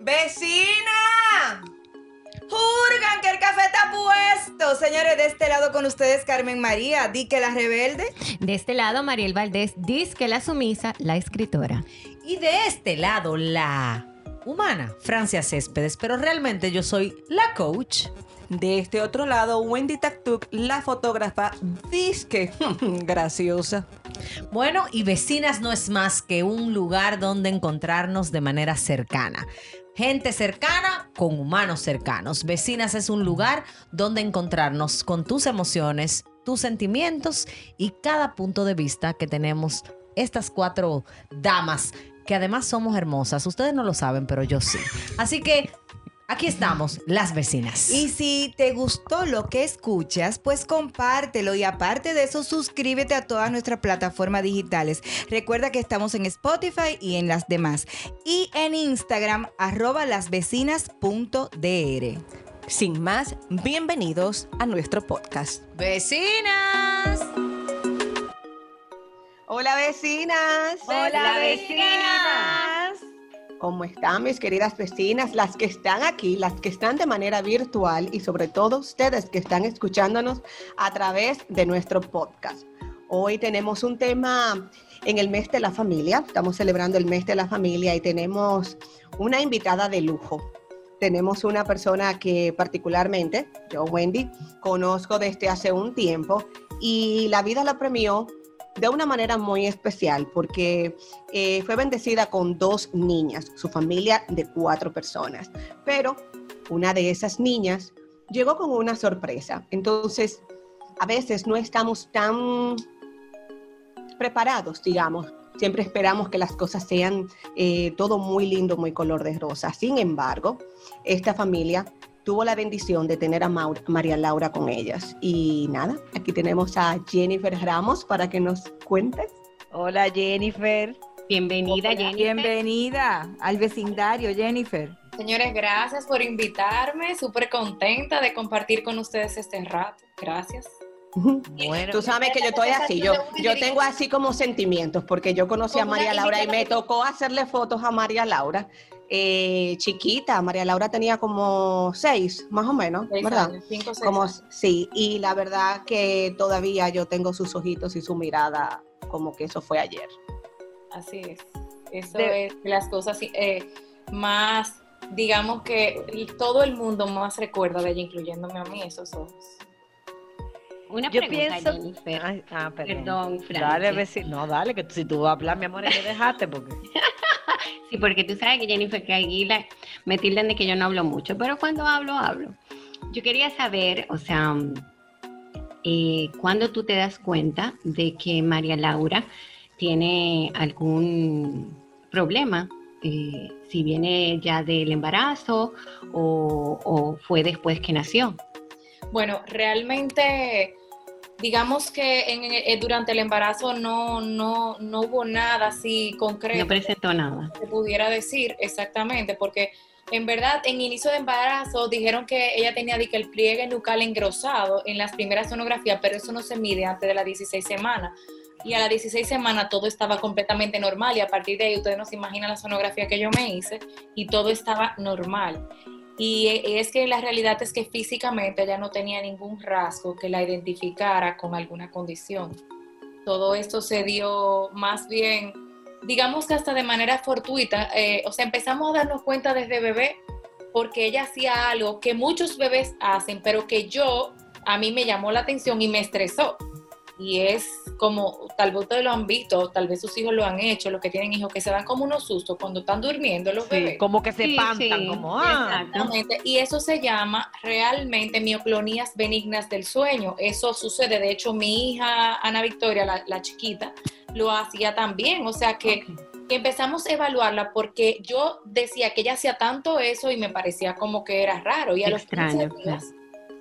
¡Vecina! ¡Jurgan que el café está puesto! Señores, de este lado con ustedes Carmen María, di que la rebelde. De este lado Mariel Valdés, dice que la sumisa, la escritora. Y de este lado la humana, Francia Céspedes, pero realmente yo soy la coach. De este otro lado, Wendy Taktuk, la fotógrafa, disque graciosa. Bueno, y Vecinas no es más que un lugar donde encontrarnos de manera cercana. Gente cercana con humanos cercanos. Vecinas es un lugar donde encontrarnos con tus emociones, tus sentimientos y cada punto de vista que tenemos estas cuatro damas que además somos hermosas. Ustedes no lo saben, pero yo sí. Así que Aquí estamos, las vecinas. Y si te gustó lo que escuchas, pues compártelo y aparte de eso, suscríbete a todas nuestras plataformas digitales. Recuerda que estamos en Spotify y en las demás. Y en Instagram, arroba lasvecinas.dr. Sin más, bienvenidos a nuestro podcast. Vecinas. Hola vecinas. Hola vecinas. ¿Cómo están mis queridas vecinas? Las que están aquí, las que están de manera virtual y sobre todo ustedes que están escuchándonos a través de nuestro podcast. Hoy tenemos un tema en el mes de la familia. Estamos celebrando el mes de la familia y tenemos una invitada de lujo. Tenemos una persona que particularmente, yo Wendy, conozco desde hace un tiempo y la vida la premió de una manera muy especial porque eh, fue bendecida con dos niñas, su familia de cuatro personas, pero una de esas niñas llegó con una sorpresa. Entonces, a veces no estamos tan preparados, digamos. Siempre esperamos que las cosas sean eh, todo muy lindo, muy color de rosa. Sin embargo, esta familia tuvo la bendición de tener a María Laura con ellas. Y nada, aquí tenemos a Jennifer Ramos para que nos cuentes. Hola Jennifer. Bienvenida Jennifer. Bienvenida al vecindario Jennifer. Señores, gracias por invitarme. Súper contenta de compartir con ustedes este rato. Gracias. Bueno, tú sabes que yo estoy así, yo, yo tengo así como sentimientos, porque yo conocí a María Laura y me tocó hacerle fotos a María Laura eh, chiquita. María Laura tenía como seis, más o menos, ¿verdad? cinco, seis como, sí, y la verdad que todavía yo tengo sus ojitos y su mirada como que eso fue ayer. Así es. Eso es las cosas eh, más, digamos que todo el mundo más recuerda de ella, incluyéndome a mí, esos ojos. Una pregunta, pienso, Jennifer. ah, perdón. Dale, no, dale, que si tú vas a hablar, mi amor, que dejaste porque... Sí, porque tú sabes que Jennifer que Aguila me tildan de que yo no hablo mucho, pero cuando hablo, hablo. Yo quería saber, o sea, eh, ¿cuándo tú te das cuenta de que María Laura tiene algún problema? Eh, si viene ya del embarazo o, o fue después que nació. Bueno, realmente digamos que en, eh, durante el embarazo no, no, no hubo nada así concreto. No presentó nada. Se pudiera decir exactamente, porque en verdad en inicio de embarazo dijeron que ella tenía que el pliegue nucal engrosado en las primeras sonografías, pero eso no se mide antes de las 16 semanas. Y a las 16 semanas todo estaba completamente normal y a partir de ahí ustedes no se imaginan la sonografía que yo me hice y todo estaba normal. Y es que la realidad es que físicamente ella no tenía ningún rasgo que la identificara con alguna condición. Todo esto se dio más bien, digamos que hasta de manera fortuita. Eh, o sea, empezamos a darnos cuenta desde bebé porque ella hacía algo que muchos bebés hacen, pero que yo, a mí me llamó la atención y me estresó y es como, tal vez ustedes lo han visto, tal vez sus hijos lo han hecho, los que tienen hijos, que se dan como unos sustos cuando están durmiendo los bebés. Como que se espantan, como, ah. Exactamente, y eso se llama realmente mioclonías benignas del sueño. Eso sucede, de hecho, mi hija Ana Victoria, la, chiquita, lo hacía también, o sea que... empezamos a evaluarla porque yo decía que ella hacía tanto eso y me parecía como que era raro. Y a los 15 días,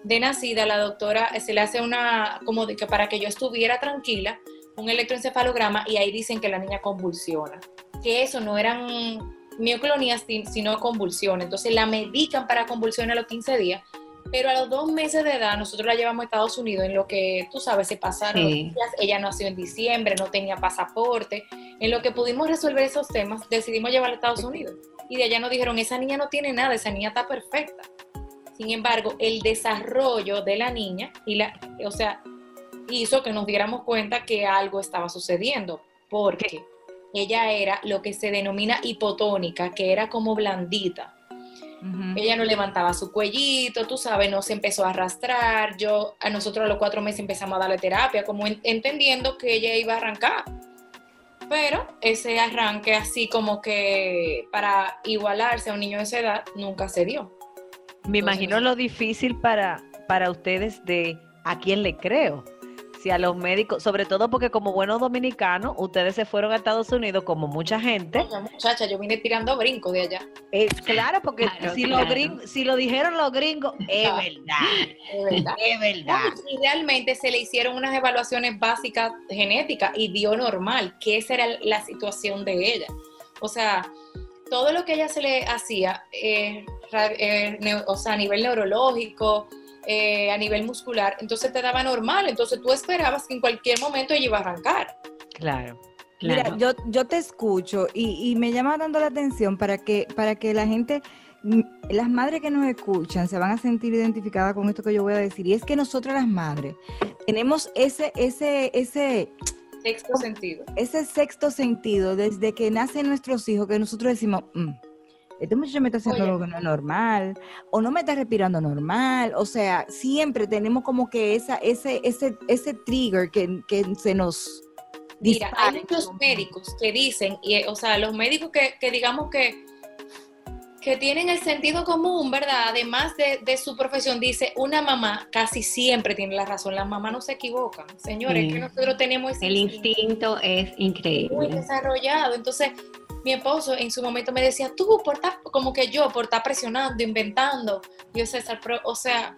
de nacida, la doctora se le hace una, como de que para que yo estuviera tranquila, un electroencefalograma y ahí dicen que la niña convulsiona. Que eso no eran mioclonías, sino convulsiones. Entonces la medican para convulsiones a los 15 días, pero a los dos meses de edad nosotros la llevamos a Estados Unidos en lo que, tú sabes, se pasaron días. Ella nació en diciembre, no tenía pasaporte. En lo que pudimos resolver esos temas, decidimos llevarla a Estados Unidos. y de allá nos dijeron, esa niña no tiene nada, esa niña está perfecta. Sin embargo, el desarrollo de la niña, y la, o sea, hizo que nos diéramos cuenta que algo estaba sucediendo, porque ella era lo que se denomina hipotónica, que era como blandita. Ella no levantaba su cuellito, tú sabes, no se empezó a arrastrar. Yo, a nosotros a los cuatro meses empezamos a darle terapia, como entendiendo que ella iba a arrancar. Pero ese arranque así como que para igualarse a un niño de esa edad nunca se dio. Me imagino lo difícil para, para ustedes de a quién le creo. Si a los médicos, sobre todo porque como buenos dominicanos, ustedes se fueron a Estados Unidos como mucha gente. muchacha, yo vine tirando brinco de allá. Es claro, porque si, si lo dijeron los gringos, es verdad. Es verdad. Es verdad. y realmente se le hicieron unas evaluaciones básicas genéticas y dio normal, que esa era la situación de ella. O sea, todo lo que ella se le hacía, eh, eh, o sea, a nivel neurológico, eh, a nivel muscular, entonces te daba normal, entonces tú esperabas que en cualquier momento ella iba a arrancar. Claro. Mira, yo, yo te escucho y, me llama dando la atención para que, para que la gente, mm, las madres que nos escuchan se van a sentir identificadas con esto que yo voy a decir. Y es que nosotras las madres tenemos ese, ese, ese sexto sentido. Ese sexto sentido desde que nacen nuestros hijos que nosotros decimos, mm, este muchacho me está haciendo algo que no es normal, o no me está respirando normal, o sea, siempre tenemos como que esa, ese, ese, ese trigger que, se nos... Mira, hay muchos médicos que dicen, y, o sea, los médicos que, que digamos que, que tienen el sentido común, ¿verdad? Además de, su profesión, dice, una mamá casi siempre tiene la razón, las mamás no se equivocan, señores, que nosotros tenemos ese... El instinto es increíble. Muy desarrollado, entonces mi esposo en su momento me decía, tú por estar, como que yo, por estar presionando, inventando. Yo, César, o sea,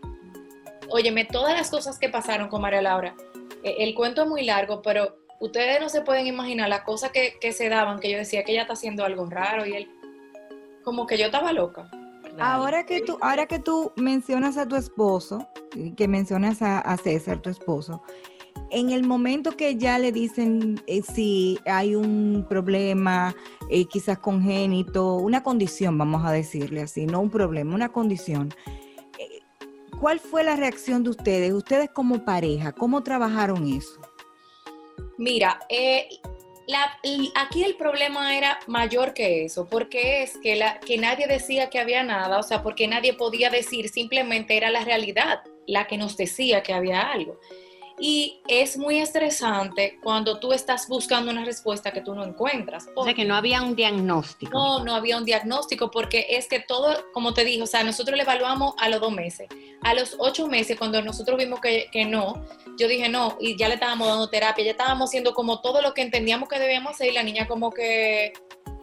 óyeme, todas las cosas que pasaron con María Laura, eh, el cuento es muy largo, pero ustedes no se pueden imaginar las cosas que, se daban, que yo decía que ella está haciendo algo raro y él, como que yo estaba loca. Ahora que tú, ahora que tú mencionas a tu esposo, que mencionas a, a César, tu esposo, en el momento que ya le dicen eh, si hay un problema, eh, quizás congénito, una condición, vamos a decirle así, no un problema, una condición. Eh, ¿Cuál fue la reacción de ustedes? Ustedes como pareja, ¿cómo trabajaron eso? Mira, aquí el problema era mayor que eso, porque es que, la, que nadie decía que había nada, o sea, porque nadie podía decir, simplemente era la realidad la que nos decía que había algo. Y es muy estresante cuando tú estás buscando una respuesta que tú no encuentras. O sea, que no había un diagnóstico. No, no había un diagnóstico porque es que todo, como te dije, o sea, nosotros le evaluamos a los dos meses. A los ocho meses, cuando nosotros vimos que, que no, yo dije no, y ya le estábamos dando terapia, ya estábamos haciendo como todo lo que entendíamos que debíamos hacer y la niña como que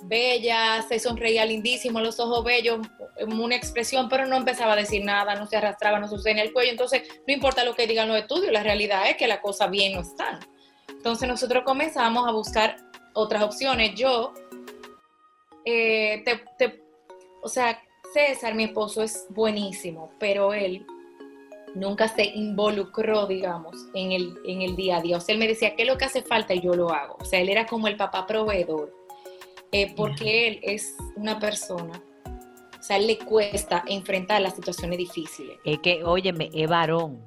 bella, se sonreía lindísimo, los ojos bellos, una expresión, pero no empezaba a decir nada, no se arrastraba, no se en el cuello. Entonces, no importa lo que digan los estudios, la realidad es que la cosa bien no está. Entonces, nosotros comenzamos a buscar otras opciones. Yo, eh, te, o sea, César, mi esposo, es buenísimo, pero él nunca se involucró, digamos, en el, en el día a día. O sea, él me decía, ¿qué es lo que hace falta? Y yo lo hago. O sea, él era como el papá proveedor, eh, porque él es una persona o sea, le cuesta enfrentar las situaciones difíciles. Es que, óyeme, es varón.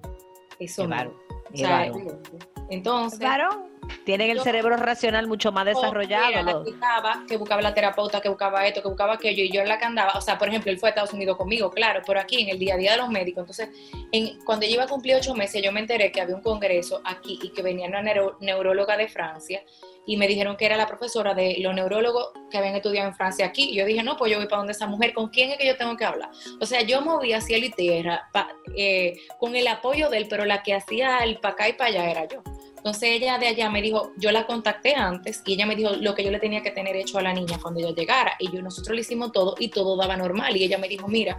Eso es varón. Es varón. Entonces. varón. Tienen el cerebro racional mucho más desarrollado. que, buscaba, que buscaba la terapeuta, que buscaba esto, que buscaba aquello, y yo era la que andaba. O sea, por ejemplo, él fue a Estados Unidos conmigo, claro, pero aquí en el día a día de los médicos. Entonces, en, cuando yo iba a cumplir ocho meses, yo me enteré que había un congreso aquí y que venía una neuróloga de Francia y me dijeron que era la profesora de los neurólogos que habían estudiado en Francia aquí. Y yo dije, no, pues yo voy para donde esa mujer, ¿con quién es que yo tengo que hablar? O sea, yo movía cielo y tierra eh, con el apoyo de él, pero la que hacía el para acá y para allá era yo. Entonces ella de allá me dijo, yo la contacté antes y ella me dijo lo que yo le tenía que tener hecho a la niña cuando ella llegara. Y yo, nosotros le hicimos todo y todo daba normal. Y ella me dijo, mira,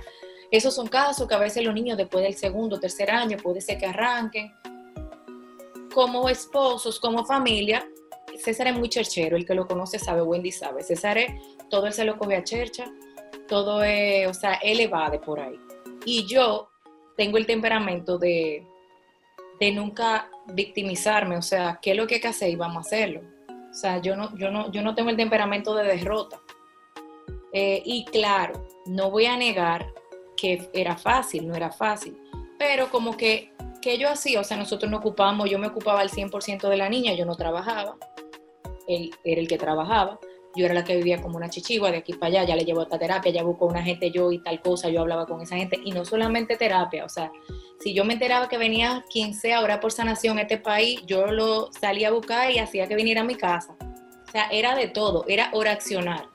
esos son casos que a veces los niños después del segundo, tercer año puede ser que arranquen. Como esposos, como familia, César es muy cherchero, el que lo conoce sabe, Wendy sabe. César es, todo él se lo coge a chercha, todo es, o sea, él evade por ahí. Y yo tengo el temperamento de, de nunca victimizarme, o sea, ¿qué es lo que hay que hacer? Y vamos a hacerlo. O sea, yo no, yo no, yo no tengo el temperamento de derrota. Eh, y claro, no voy a negar que era fácil, no era fácil, pero como que, que yo hacía, o sea, nosotros no ocupábamos, yo me ocupaba al 100% de la niña, yo no trabajaba, él era el que trabajaba, yo era la que vivía como una chichigua de aquí para allá, ya le llevo esta terapia, ya busco una gente yo y tal cosa, yo hablaba con esa gente, y no solamente terapia, o sea, si yo me enteraba que venía quien sea ahora por sanación a este país, yo lo salía a buscar y hacía que viniera a mi casa. O sea, era de todo, era oracionar.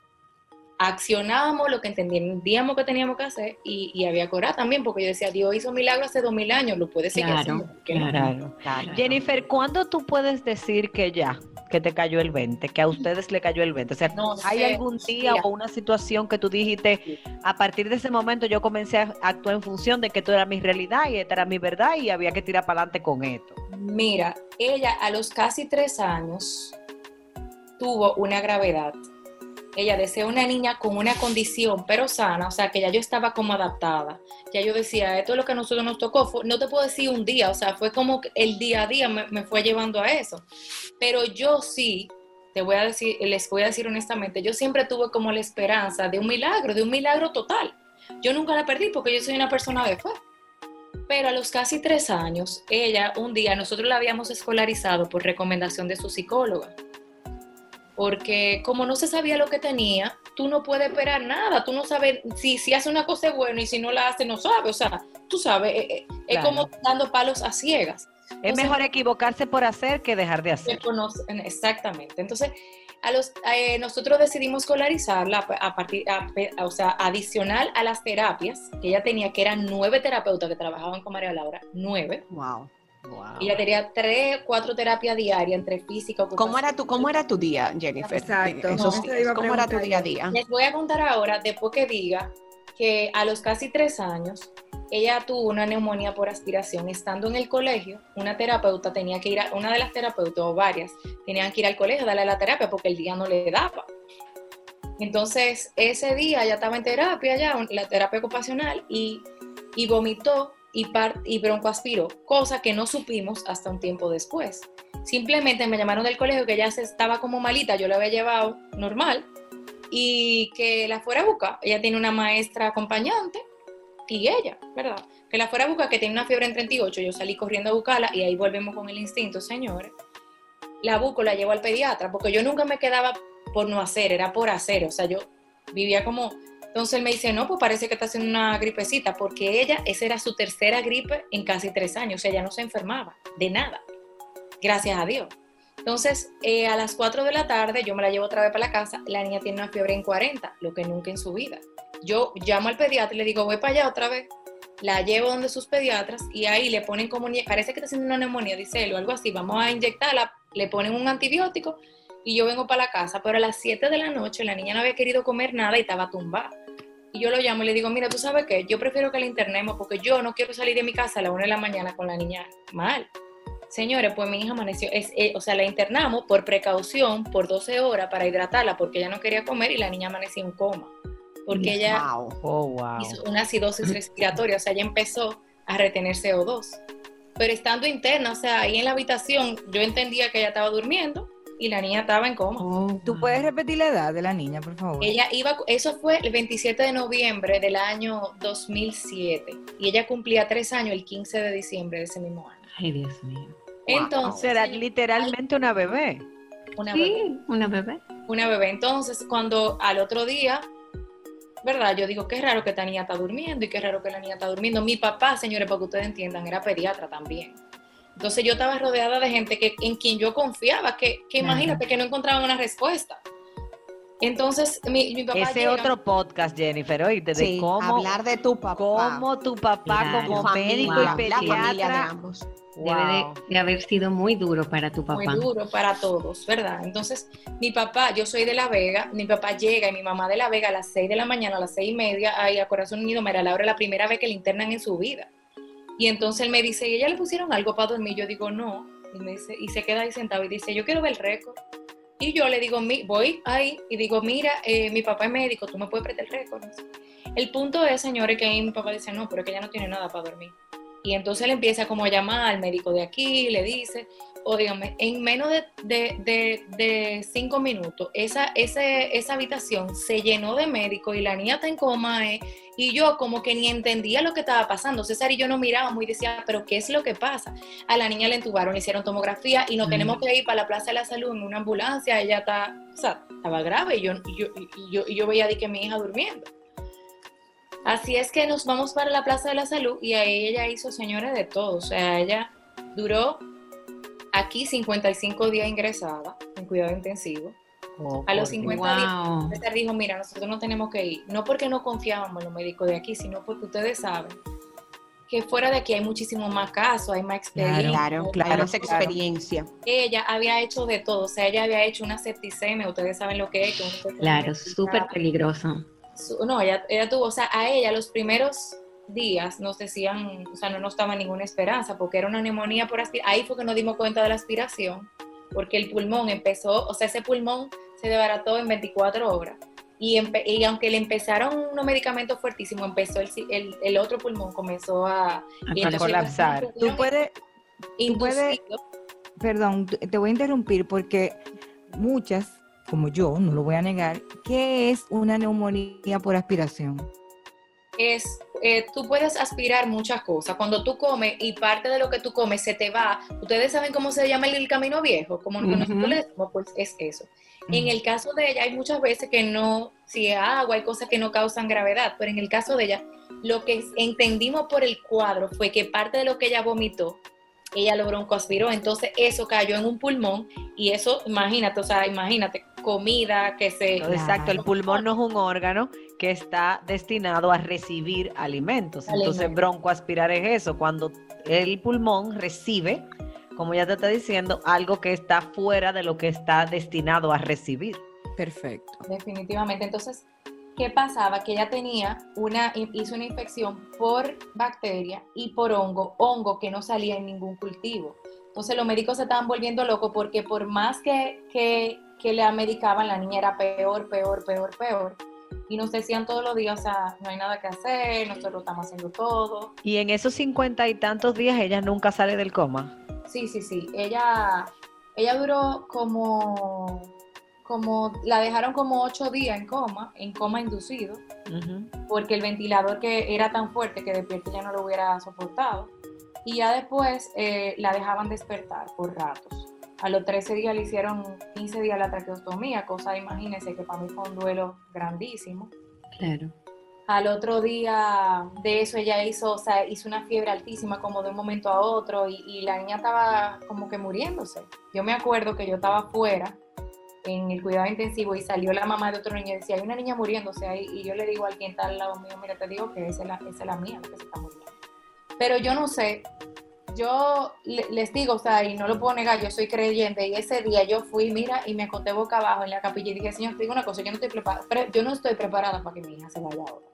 Accionábamos lo que entendíamos que teníamos que hacer y, y había que orar también, porque yo decía, Dios hizo milagro hace dos mil años, lo puede seguir Claro, haciendo. Jennifer, ¿cuándo tú puedes decir que ya, que te cayó el 20, que a ustedes le cayó el 20? O sea, No ¿hay sé, algún día mira. o una situación que tú dijiste, a partir de ese momento yo comencé a actuar en función de que esto era mi realidad y esta era mi verdad y había que tirar para adelante con esto? Mira, ella a los casi tres años tuvo una gravedad. Ella deseó una niña con una condición, pero sana, o sea, que ya yo estaba como adaptada. Ya yo decía, esto es lo que a nosotros nos tocó. No te puedo decir un día, o sea, fue como el día a día me, me fue llevando a eso. Pero yo sí, te voy a decir, les voy a decir honestamente, yo siempre tuve como la esperanza de un milagro, de un milagro total. Yo nunca la perdí porque yo soy una persona de fe. Pero a los casi tres años, ella un día, nosotros la habíamos escolarizado por recomendación de su psicóloga. Porque como no se sabía lo que tenía, tú no puedes esperar nada. Tú no sabes si, si hace una cosa es buena y si no la hace, no sabe. O sea, tú sabes, eh, eh, es como dando palos a ciegas. Es mejor equivocarse por hacer que dejar de hacer. exactamente. Entonces, a los, eh, nosotros decidimos escolarizarla a partir, a- a- o sea, adicional a las terapias que ella tenía, que eran nueve terapeutas que trabajaban con María Laura, nueve. Wow. Y ella tenía tres, cuatro terapias diarias entre física, ¿Cómo era tu, cómo era tu día, Jennifer? Exacto. Esos días. ¿Cómo era tu día a día? Les voy a contar ahora, después que diga que a los casi tres años ella tuvo una neumonía por aspiración. Estando en el colegio, una terapeuta tenía que ir, a, una de las terapeutas o varias, tenían que ir al colegio a darle la terapia porque el día no le daba. Entonces, ese día ya estaba en terapia, ya, la terapia ocupacional, y, y vomitó y, y broncoaspiró, cosa que no supimos hasta un tiempo después. Simplemente me llamaron del colegio que ya se estaba como malita, yo la había llevado normal, y que la fuera a buscar. Ella tiene una maestra acompañante y ella, ¿verdad? Que la fuera a buscar, que tiene una fiebre en 38. Yo salí corriendo a buscarla y ahí volvemos con el instinto, señores. La busco, la llevo al pediatra, porque yo nunca me quedaba por no hacer, era por hacer. O sea, yo vivía como. Entonces él me dice, no, pues parece que está haciendo una gripecita, porque ella, esa era su tercera gripe en casi tres años. O sea, ella no se enfermaba de nada. Gracias a Dios. Entonces, eh, a las 4 de la tarde, yo me la llevo otra vez para la casa. La niña tiene una fiebre en 40, lo que nunca en su vida. Yo llamo al pediatra y le digo, voy para allá otra vez. La llevo donde sus pediatras y ahí le ponen como, parece que está haciendo una neumonía, dice él, o algo así. Vamos a inyectarla, le ponen un antibiótico y yo vengo para la casa. Pero a las 7 de la noche la niña no había querido comer nada y estaba tumbada. Y yo lo llamo y le digo, mira, tú sabes qué, yo prefiero que la internemos porque yo no quiero salir de mi casa a la 1 de la mañana con la niña mal. Señores, pues mi hija amaneció, es, eh, o sea, la internamos por precaución por 12 horas para hidratarla porque ella no quería comer y la niña amaneció en coma. Porque ella Wow. Oh, wow. hizo una acidosis respiratoria, o sea, ella empezó a retener CO2. Pero estando interna, o sea, ahí en la habitación, yo entendía que ella estaba durmiendo y la niña estaba en coma. Oh, ¿Tú puedes repetir la edad de la niña, por favor? Ella iba, eso fue el 27 de noviembre del año 2007 y ella cumplía tres años el 15 de diciembre de ese mismo año. Ay, Dios mío. Entonces, Será literalmente una bebé. una bebé. Sí, una bebé. una bebé. Entonces, cuando al otro día, ¿verdad? Yo digo, qué raro que esta niña está durmiendo y qué raro que la niña está durmiendo. Mi papá, señores, para que ustedes entiendan, era pediatra también. Entonces yo estaba rodeada de gente que, en quien yo confiaba, que, que imagínate que no encontraban una respuesta. Entonces, mi, mi papá Ese llega- otro podcast, Jennifer, oíste, de Sí, cómo, hablar de tu papá. cómo tu papá Claro. como tu familia, médico y la familia de pediatra. ambos. Debe de, Wow. de haber sido muy duro para tu muy papá. duro para todos, ¿verdad? Entonces, mi papá, yo soy de La Vega, mi papá llega y mi mamá de La Vega a las 6 de la mañana, a las seis y media, ahí a Corazón Unido, Laura, la primera vez que le internan en su vida. Y entonces él me dice, ¿y ella le pusieron algo para dormir? Yo digo, no. Y, me dice, y se queda ahí sentado y dice, yo quiero ver el récord. Y yo le digo, "Mi- voy ahí y digo, mira, eh, mi papá es médico, tú me puedes prestar el récord. El punto es, señores, que ahí mi papá dice, no, pero que ella no tiene nada para dormir. Y entonces le empieza como a llamar al médico de aquí, le dice, o dígame, en menos de, de- de- de cinco minutos, esa, ese- esa habitación se llenó de médicos y la niña está en coma, eh, y yo como que ni entendía lo que estaba pasando. César y yo nos mirábamos y decía, pero ¿qué es lo que pasa? A la niña le entubaron, le hicieron tomografía y nos Mm. tenemos que ir para la Plaza de la Salud en una ambulancia, ella está, o sea, estaba grave y yo, yo, yo, yo veía de que mi hija durmiendo. Así es que nos vamos para la Plaza de la Salud y ahí ella hizo, señores, de todo. O sea, ella duró aquí 55 días ingresada en cuidado intensivo. Oh, A los por 50 días, Wow. César dijo, mira, nosotros no tenemos que ir. No porque no confiábamos en los médicos de aquí, sino porque ustedes saben que fuera de aquí hay muchísimo más casos, hay más experiencia. Claro, claro, esa experiencia. Ella había hecho de todo, o sea, ella había hecho una septicemia, ustedes saben lo que es. que Claro, súper peligroso. no, ella, ella tuvo, o sea, a ella los primeros días nos decían, o sea, no nos daba ninguna esperanza porque era una neumonía por aspiración. Ahí fue que nos dimos cuenta de la aspiración, porque el pulmón empezó, o sea, ese pulmón se desbarató en 24 horas. Y, aunque le empezaron unos medicamentos fuertísimos, empezó el, si- el, el otro pulmón, comenzó a, entonces colapsar. Tú puedes, tú puedes- perdón, te voy a interrumpir porque muchas, como yo, no lo voy a negar, ¿qué es una neumonía por aspiración? Es, eh, tú puedes aspirar muchas cosas. Cuando tú comes y parte de lo que tú comes se te va, ustedes saben cómo se llama el, camino viejo, como Ujú. nosotros le decimos, pues es eso. En el caso de ella hay muchas veces que no, si es agua, hay cosas que no causan gravedad, pero en el caso de ella, lo que entendimos por el cuadro fue que parte de lo que ella vomitó, ella lo broncoaspiró, entonces eso cayó en un pulmón y eso, imagínate, o sea, imagínate, comida que se... Exacto, el pulmón no es un órgano que está destinado a recibir alimentos. Entonces, Alimentos. broncoaspirar es eso, cuando el pulmón recibe, como ya te está diciendo, algo que está fuera de lo que está destinado a recibir. Perfecto. Definitivamente. Entonces, ¿qué pasaba? Que ella tenía una, hizo una infección por bacteria y por hongo, hongo que no salía en ningún cultivo. Entonces los médicos se estaban volviendo locos porque por más que, que, que le medicaban, la niña era peor, peor, peor, peor. Y nos decían todos los días, o sea, no hay nada que hacer, nosotros estamos haciendo todo. Y en esos cincuenta y tantos días ella nunca sale del coma. Sí, sí, sí. Ella, ella duró como, como, la dejaron como ocho días en coma, en coma inducido. Porque el ventilador que era tan fuerte que despierto ya no lo hubiera soportado. Y ya después eh, la dejaban despertar por ratos. A los 13 días le hicieron 15 días la traqueostomía, cosa, imagínense que para mí fue un duelo grandísimo. Claro. Al otro día de eso ella hizo, o sea, hizo una fiebre altísima como de un momento a otro y, y la niña estaba como que muriéndose. Yo me acuerdo que yo estaba afuera en el cuidado intensivo y salió la mamá de otro niño y decía, hay una niña muriéndose ahí y yo le digo al quien está al lado mío, mira, te digo que esa es la, esa es la mía la que se está muriendo. Pero yo no sé, yo le- les digo, o sea, y no lo puedo negar, yo soy creyente y ese día yo fui, mira, y me acosté boca abajo en la capilla y dije, Señor, te digo una cosa, yo no estoy preparada, yo no estoy preparada para que mi hija se vaya ahora.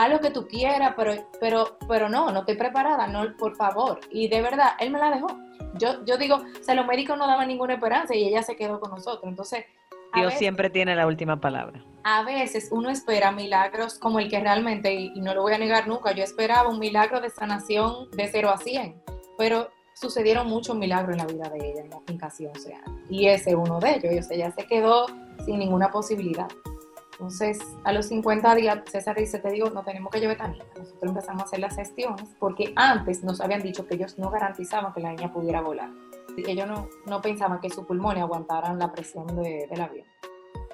Haz lo que tú quieras, pero, pero, pero no, no estoy preparada, no, por favor. Y de verdad, él me la dejó. Yo, yo digo, o sea, los médicos no daban ninguna esperanza y ella se quedó con nosotros. Entonces, Dios veces- siempre tiene la última palabra. a veces uno espera milagros como el que realmente, y, y no lo voy a negar nunca, yo esperaba un milagro de sanación de 0 a 100, pero sucedieron muchos milagros en la vida de ella, en la fincación, o sea, y ese es uno de ellos, y, o sea, ella se quedó sin ninguna posibilidad. Entonces, a los 50 días, César dice, te digo, no tenemos que llevar esta niña. Nosotros empezamos a hacer las gestiones, porque antes nos habían dicho que ellos no garantizaban que la niña pudiera volar. Ellos no, no pensaban que sus pulmones aguantaran la presión de- del avión.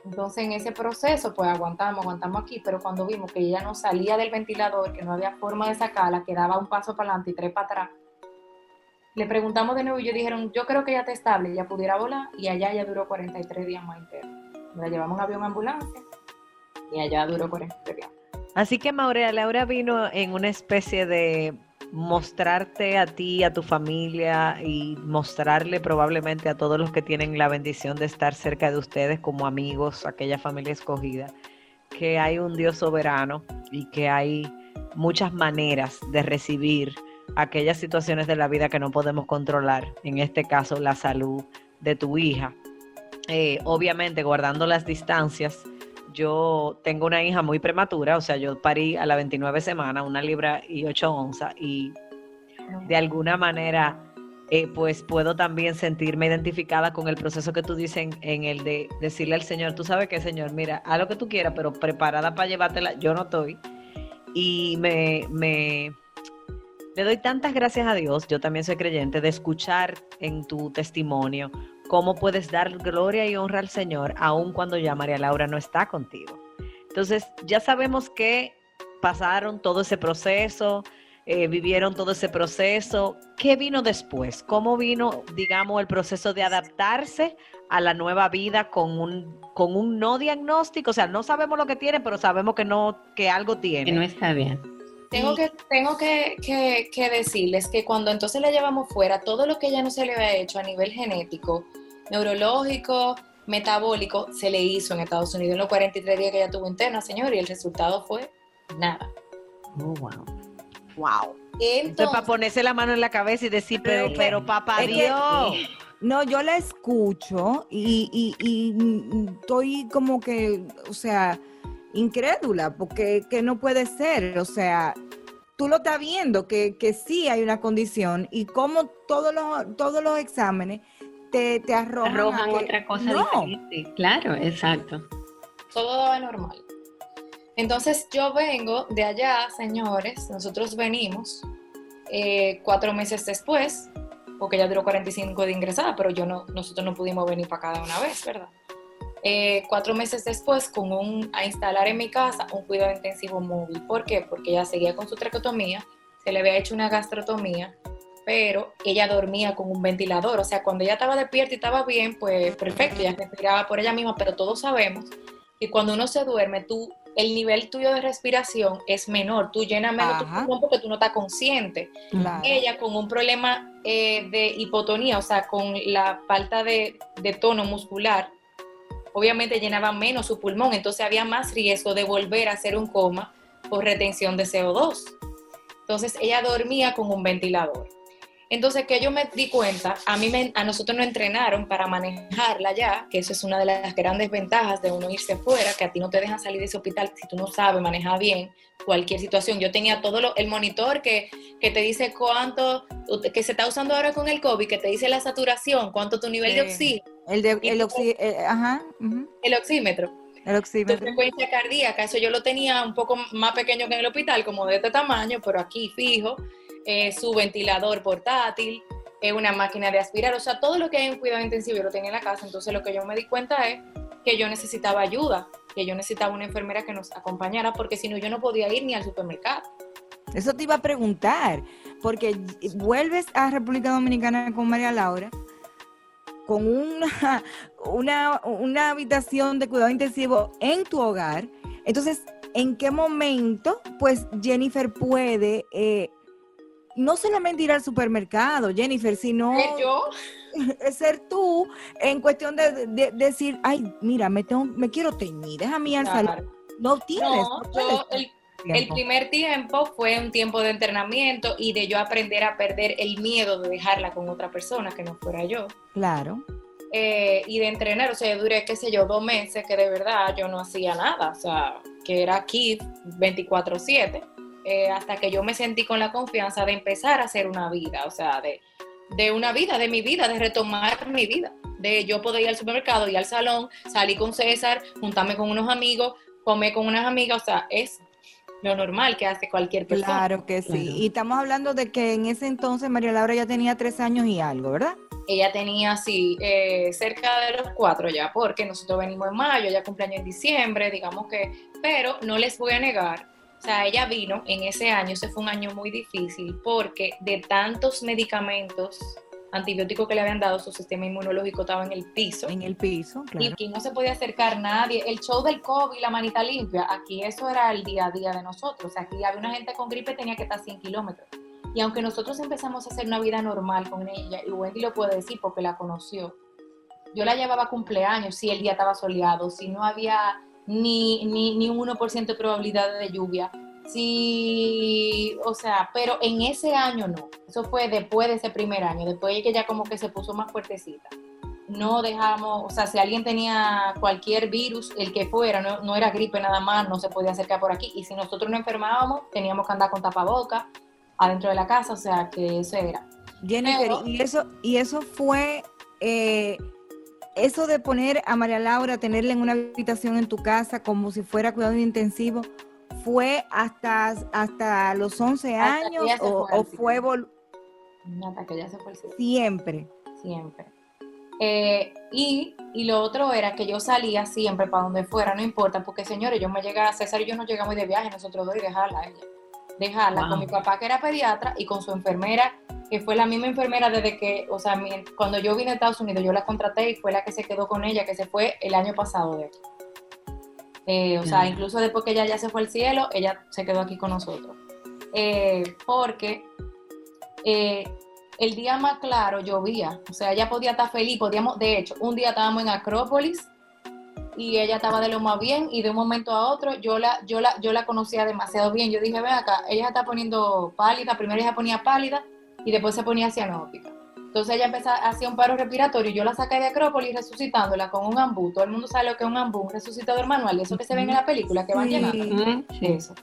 Entonces en ese proceso pues aguantamos, aguantamos aquí, pero cuando vimos que ella no salía del ventilador, que no había forma de sacarla, que daba un paso para adelante y tres para atrás, le preguntamos de nuevo y ellos dijeron, yo creo que ella está estable, ella pudiera volar y allá ella duró 43 días más enteros. La llevamos en avión ambulancia y allá duró 43 días. Así que Maurea, Laura vino en una especie de mostrarte a ti, a tu familia y mostrarle probablemente a todos los que tienen la bendición de estar cerca de ustedes como amigos, aquella familia escogida, que hay un Dios soberano y que hay muchas maneras de recibir aquellas situaciones de la vida que no podemos controlar, en este caso la salud de tu hija. Eh, obviamente guardando las distancias, yo tengo una hija muy prematura, o sea, yo parí a la 29 semana, una libra y 8 onzas, y de alguna manera eh, pues puedo también sentirme identificada con el proceso que tú dices en, en el de decirle al Señor, tú sabes que Señor, mira, haz lo que tú quieras, pero preparada para llevártela, yo no estoy. Y me, me le doy tantas gracias a Dios, yo también soy creyente, de escuchar en tu testimonio cómo puedes dar gloria y honra al Señor aun cuando ya María Laura no está contigo. Entonces, ya sabemos que pasaron todo ese proceso, eh, vivieron todo ese proceso. ¿Qué vino después? ¿Cómo vino, digamos, el proceso de adaptarse a la nueva vida con un, con un no diagnóstico? O sea, no sabemos lo que tiene, pero sabemos que no, que algo tiene. Que no está bien. Tengo, que, tengo que, que, que decirles que cuando entonces la llevamos fuera, todo lo que ella no se le había hecho a nivel genético, neurológico, metabólico, se le hizo en Estados Unidos en los 43 días que ella tuvo interna, señor, y el resultado fue nada. Oh, wow. Wow. Entonces, Entonces, para ponerse la mano en la cabeza y decir, pero, pero papá Dios. No, yo la escucho y, y- y, mm, estoy como que, o sea, incrédula, porque que no puede ser, o sea, tú lo estás viendo, que, que sí hay una condición y como todos los, todos los exámenes te, te arrojan, a Arrojan que- otra cosa no, diferente. Claro, exacto. todo daba normal. Entonces yo vengo de allá, señores, nosotros venimos eh, cuatro meses después, porque ya duró 45 de ingresada, pero yo no, nosotros no pudimos venir para acá de una vez, ¿verdad? Eh, cuatro meses después, con un, a instalar en mi casa un cuidado intensivo móvil. ¿Por qué? Porque ella seguía con su traqueotomía, se le había hecho una gastrotomía, pero ella dormía con un ventilador. O sea, cuando ella estaba despierta y estaba bien, pues perfecto, ella respiraba por ella misma, pero todos sabemos que cuando uno se duerme, tú, el nivel tuyo de respiración es menor, tú llenas menos tu pulmón porque tú no estás consciente. claro. Ella con un problema eh, de hipotonía, o sea, con la falta de, de tono muscular, obviamente llenaba menos su pulmón, entonces había más riesgo de volver a hacer un coma por retención de CO2. Entonces ella dormía con un ventilador. Entonces que yo me di cuenta, a mí me- a nosotros nos entrenaron para manejarla ya, que eso es una de las grandes ventajas de uno irse fuera, que a ti no te dejan salir de ese hospital si tú no sabes manejar bien cualquier situación. Yo tenía todo lo- el monitor que, que te dice cuánto, que se está usando ahora con el COVID, que te dice la saturación, cuánto tu nivel de oxígeno, El, de, el, oxi- eh, ajá, el oxímetro. el Tu oxímetro. frecuencia cardíaca, eso yo lo tenía un poco más pequeño que en el hospital, como de este tamaño, pero aquí fijo, eh, su ventilador portátil, eh, una máquina de aspirar, o sea, todo lo que hay en cuidado intensivo yo lo tenía en la casa, entonces lo que yo me di cuenta es que yo necesitaba ayuda, que yo necesitaba una enfermera que nos acompañara, porque si no yo no podía ir ni al supermercado. Eso te iba a preguntar, porque vuelves a República Dominicana con María Laura con una, una, una habitación de cuidado intensivo en tu hogar. Entonces, ¿en qué momento, pues, Jennifer puede eh, no solamente ir al supermercado, Jennifer, sino ¿Eh, yo? ser tú en cuestión de, de- de decir, ay, mira, me, tengo, me quiero teñir, déjame ir al salón. Claro. No tienes. No, no puedes yo, el, el primer tiempo fue un tiempo de entrenamiento y de yo aprender a perder el miedo de dejarla con otra persona que no fuera yo. Claro. eh, y de entrenar, o sea, yo duré, qué sé yo, dos meses que de verdad yo no hacía nada, o sea, que era aquí 24/7, eh, hasta que yo me sentí con la confianza de empezar a hacer una vida, o sea, de, de una vida, de mi vida, de retomar mi vida, de yo poder ir al supermercado, ir al salón, salir con César, juntarme con unos amigos, comer con unas amigas, o sea, es lo normal que hace cualquier persona. Claro que sí. Claro. Y estamos hablando de que en ese entonces María Laura ya tenía tres años y algo, ¿verdad? ella tenía así eh, cerca de los cuatro ya, porque nosotros venimos en mayo, ella cumpleaños en diciembre, digamos que, pero no les voy a negar, o sea, ella vino en ese año, ese fue un año muy difícil, porque de tantos medicamentos antibióticos que le habían dado, su sistema inmunológico estaba en el piso. En el piso, Y claro. aquí no se podía acercar nadie. El show del COVID, la manita limpia, aquí eso era el día a día de nosotros. O sea, aquí había una gente con gripe tenía que estar 100 kilómetros. Y aunque nosotros empezamos a hacer una vida normal con ella, y Wendy lo puede decir porque la conoció, yo la llevaba a cumpleaños si el día estaba soleado, si no había ni, ni, ni un 1% de probabilidad de lluvia, si, o sea, pero en ese año no. Eso fue después de ese primer año, después de que ella como que se puso más fuertecita no dejamos, o sea, si alguien tenía cualquier virus, el que fuera, no, no era gripe nada más, no se podía acercar por aquí. Y si nosotros no enfermábamos, teníamos que andar con tapaboca. adentro de la casa, o sea que eso era. Jennifer, Pero- y eso, y eso fue eh, eso de poner a María Laura, tenerla en una habitación en tu casa como si fuera cuidado intensivo, ¿fue hasta, hasta los 11 Hasta que años o, fue al o fue vol- Hasta que ya se fue el cielo. siempre? siempre. Eh, y, y lo otro era que yo salía siempre para donde fuera, no importa, porque señores, yo me llegaba, César y yo nos llegamos de viaje, nosotros dos y dejarla a ella. Dejarla Wow. con mi papá que era pediatra y con su enfermera, que fue la misma enfermera desde que, o sea, mi- cuando yo vine a Estados Unidos, yo la contraté y fue la que se quedó con ella, que se fue el año pasado de aquí. Eh, o sea, incluso después que ella ya se fue al cielo, ella se quedó aquí con nosotros. Eh, porque eh, el día más claro llovía, o sea, ella podía estar feliz, podíamos, de hecho, un día estábamos en Acrópolis y ella estaba de lo más bien y de un momento a otro yo la, yo la, yo la conocía demasiado bien. Yo dije, ven acá, ella se está poniendo pálida, primero ella ponía pálida y después se ponía cianótica. Entonces ella empezó, hacía un paro respiratorio y yo la saqué de Acrópolis resucitándola con un ambú. Todo el mundo sabe lo que es un ambú, un resucitador manual, eso que se ven en la película, que van Sí. llenando. Sí. Eso.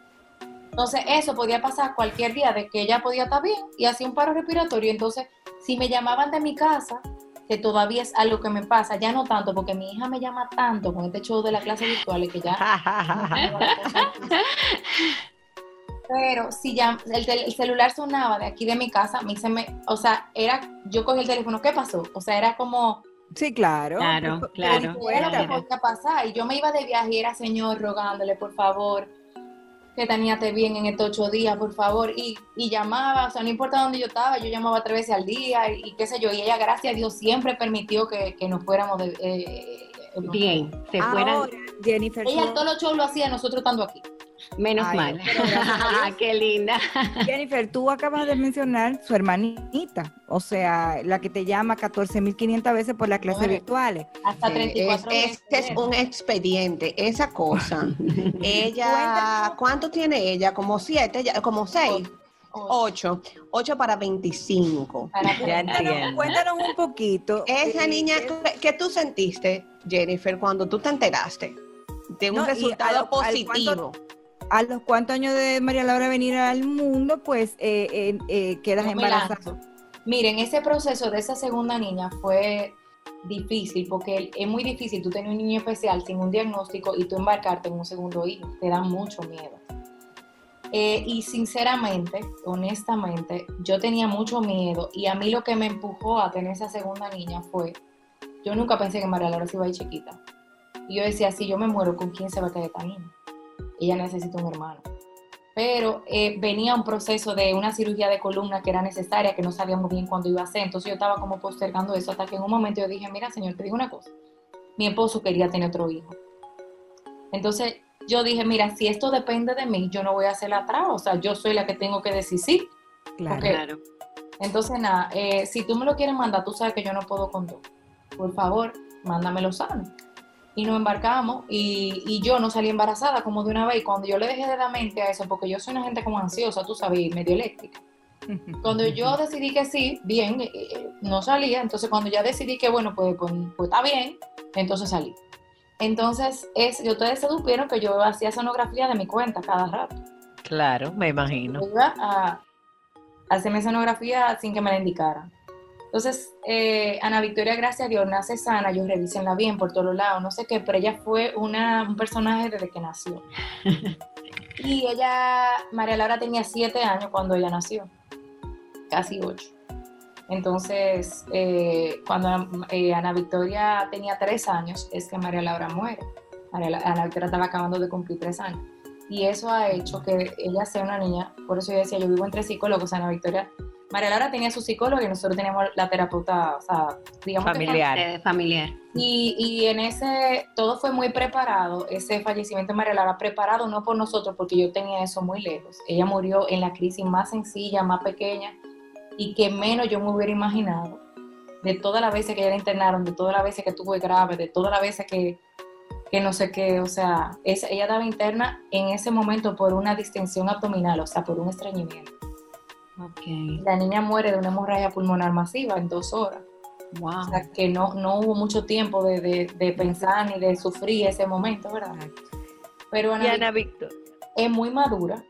Entonces, eso podía pasar cualquier día de que ella podía estar bien y hacía un paro respiratorio. Entonces, si me llamaban de mi casa, que todavía es algo que me pasa, ya no tanto, porque mi hija me llama tanto con este show de la clase virtual que ya. Pero si ya el, tel- el celular sonaba de aquí de mi casa, a mí se me, o sea, era, yo cogí el teléfono, ¿qué pasó? O sea, era como, Sí, claro. Claro, claro. era lo que podía pasar. Y yo me iba de viaje y era señor rogándole, por favor, que esté bien en estos ocho días, por favor. Y, y llamaba, o sea, no importa dónde yo estaba, yo llamaba tres veces al día y, y qué sé yo. Y ella, gracias a Dios, siempre permitió que, que nos fuéramos de... eh, Bien, se fueran, Ahora, Jennifer, Ella todos los shows lo hacía nosotros estando aquí. Menos Ay, mal. pero gracias a Dios. Qué linda. Jennifer, tú acabas de mencionar su hermanita, o sea, la que te llama 14.500 veces por las clases Bueno. virtuales. Hasta Sí, 34 es, meses. este es un expediente, esa cosa. ella, ¿cuánto tiene ella? Como siete, ya- como seis, Ocho. ocho, ocho para 25. Para Cuéntanos, entiendo. cuéntanos un poquito. Esa eh, niña, eh, ¿qué- ¿qué tú sentiste, Jennifer, cuando tú te enteraste de un No, y a resultado al positivo? A los cuantos años de María Laura venir al mundo, pues eh, eh, eh, quedas me embarazada. Miren, ese proceso de esa segunda niña fue difícil porque es muy difícil tú tener un niño especial sin un diagnóstico y tú embarcarte en un segundo hijo. Te da mucho miedo. Eh, y sinceramente, honestamente, yo tenía mucho miedo y a mí lo que me empujó a tener esa segunda niña fue, yo nunca pensé que María Laura se iba a ir chiquita. Y yo decía, si yo me muero, ¿con quién se va a quedar esta niña? Ella necesita un hermano pero eh, venía un proceso de una cirugía de columna que era necesaria, que no sabíamos bien cuándo iba a ser, entonces yo estaba como postergando eso hasta que en un momento yo dije, mira señor, te digo una cosa, mi esposo quería tener otro hijo. Entonces yo dije, mira, si esto depende de mí, yo no voy a hacer atrás, o sea, yo soy la que tengo que decir sí. Claro. Claro. Entonces nada, eh, si tú me lo quieres mandar, tú sabes que yo no puedo con todo. Por favor, mándamelo sano. Y nos embarcamos y, y yo no salí embarazada como de una vez. Y cuando yo le dejé de dar mente a eso, porque yo soy una gente como ansiosa, tú sabes, medio eléctrica. Cuando yo decidí que sí, bien, eh, eh, no salía. Entonces cuando ya decidí que bueno, pues, pues, pues está bien, entonces salí. Entonces, es, ustedes se supieron que yo hacía sonografía de mi cuenta cada rato. Claro, me imagino. Iba a hacerme sonografía sin que me la indicaran. Entonces, eh, Ana Victoria, gracias a Dios, nace sana, yo revísenla bien por todos lados, no sé qué, pero ella fue una, un personaje desde que nació. Y ella, María Laura tenía siete años cuando ella nació, casi ocho. Entonces, eh, cuando eh, Ana Victoria tenía tres años, es que María Laura muere. María Ana Victoria estaba acabando de cumplir tres años. Y eso ha hecho que ella sea una niña, por eso yo decía, yo vivo entre psicólogos, Ana Victoria. María Laura tenía su psicólogo y nosotros teníamos la terapeuta, o sea, digamos que Familiar. Eh, familiar. y, y en ese, todo fue muy preparado, ese fallecimiento de María Laura, preparado no por nosotros, porque yo tenía eso muy lejos. Ella murió en la crisis más sencilla, más pequeña, y que menos yo me hubiera imaginado. De todas las veces que ella la internaron, de todas las veces que tuvo grave, de todas las veces que, que no sé qué, o sea, es- ella estaba interna en ese momento por una distensión abdominal, o sea, por un estreñimiento. Ok. La niña muere de una hemorragia pulmonar masiva en dos horas. Wow. O sea, que no, no hubo mucho tiempo de, de- de pensar ni de sufrir ese momento, ¿verdad? Pero Y Ana Ana Víctor. es muy madura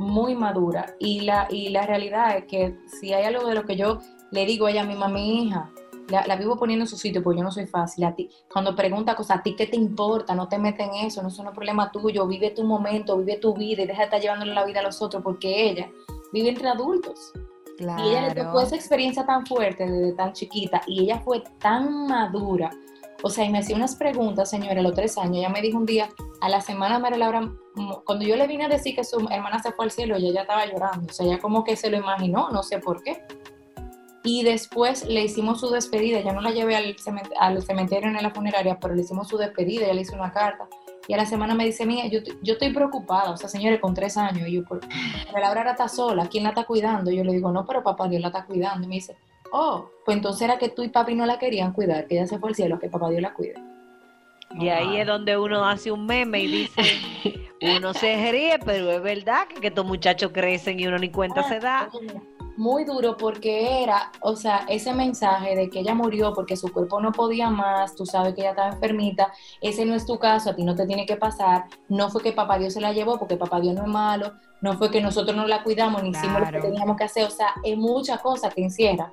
muy madura. Y la, y la realidad es que si hay algo de lo que yo le digo a ella misma, a mi hija, la, la vivo poniendo en su sitio porque yo no soy fácil. A ti, cuando pregunta cosas, ¿a ti qué te importa? No te metes en eso, no es un problema tuyo. Vive tu momento, vive tu vida y deja de estar llevándole la vida a los otros porque ella vive entre adultos. Claro. Y ella le tocó esa experiencia tan fuerte desde tan chiquita y ella fue tan madura. O sea, y me hacía unas preguntas, señora, a los tres años. Ella me dijo un día, a la semana, María Laura, mm, cuando yo le vine a decir que su hermana se fue al cielo, ella ya estaba llorando. O sea, ella como que se lo imaginó, no sé por qué. Y después le hicimos su despedida. Ya no la llevé al, cement- al cementerio ni a la funeraria, pero le hicimos su despedida. Ella le hizo una carta. Y a la semana me dice, mía, yo, yo estoy preocupada. O sea, señores, con tres años. Y yo, por, Laura ahora está sola. ¿Quién la está cuidando? Yo le digo, no, pero papá Dios la está cuidando. Y me dice, oh, pues entonces era que tú y papi no la querían cuidar, que ella se fue al cielo, que papá Dios la cuide. Y ahí es donde uno hace un meme y dice, uno se ríe, pero es verdad que, que estos muchachos crecen y uno ni cuenta se da. Muy duro porque era, o sea, ese mensaje de que ella murió porque su cuerpo no podía más, tú sabes que ella estaba enfermita, ese no es tu caso, a ti no te tiene que pasar, no fue que papá Dios se la llevó porque papá Dios no es malo, no fue que nosotros no la cuidamos ni hicimos lo que teníamos que hacer, o sea, es muchas cosas que encierra.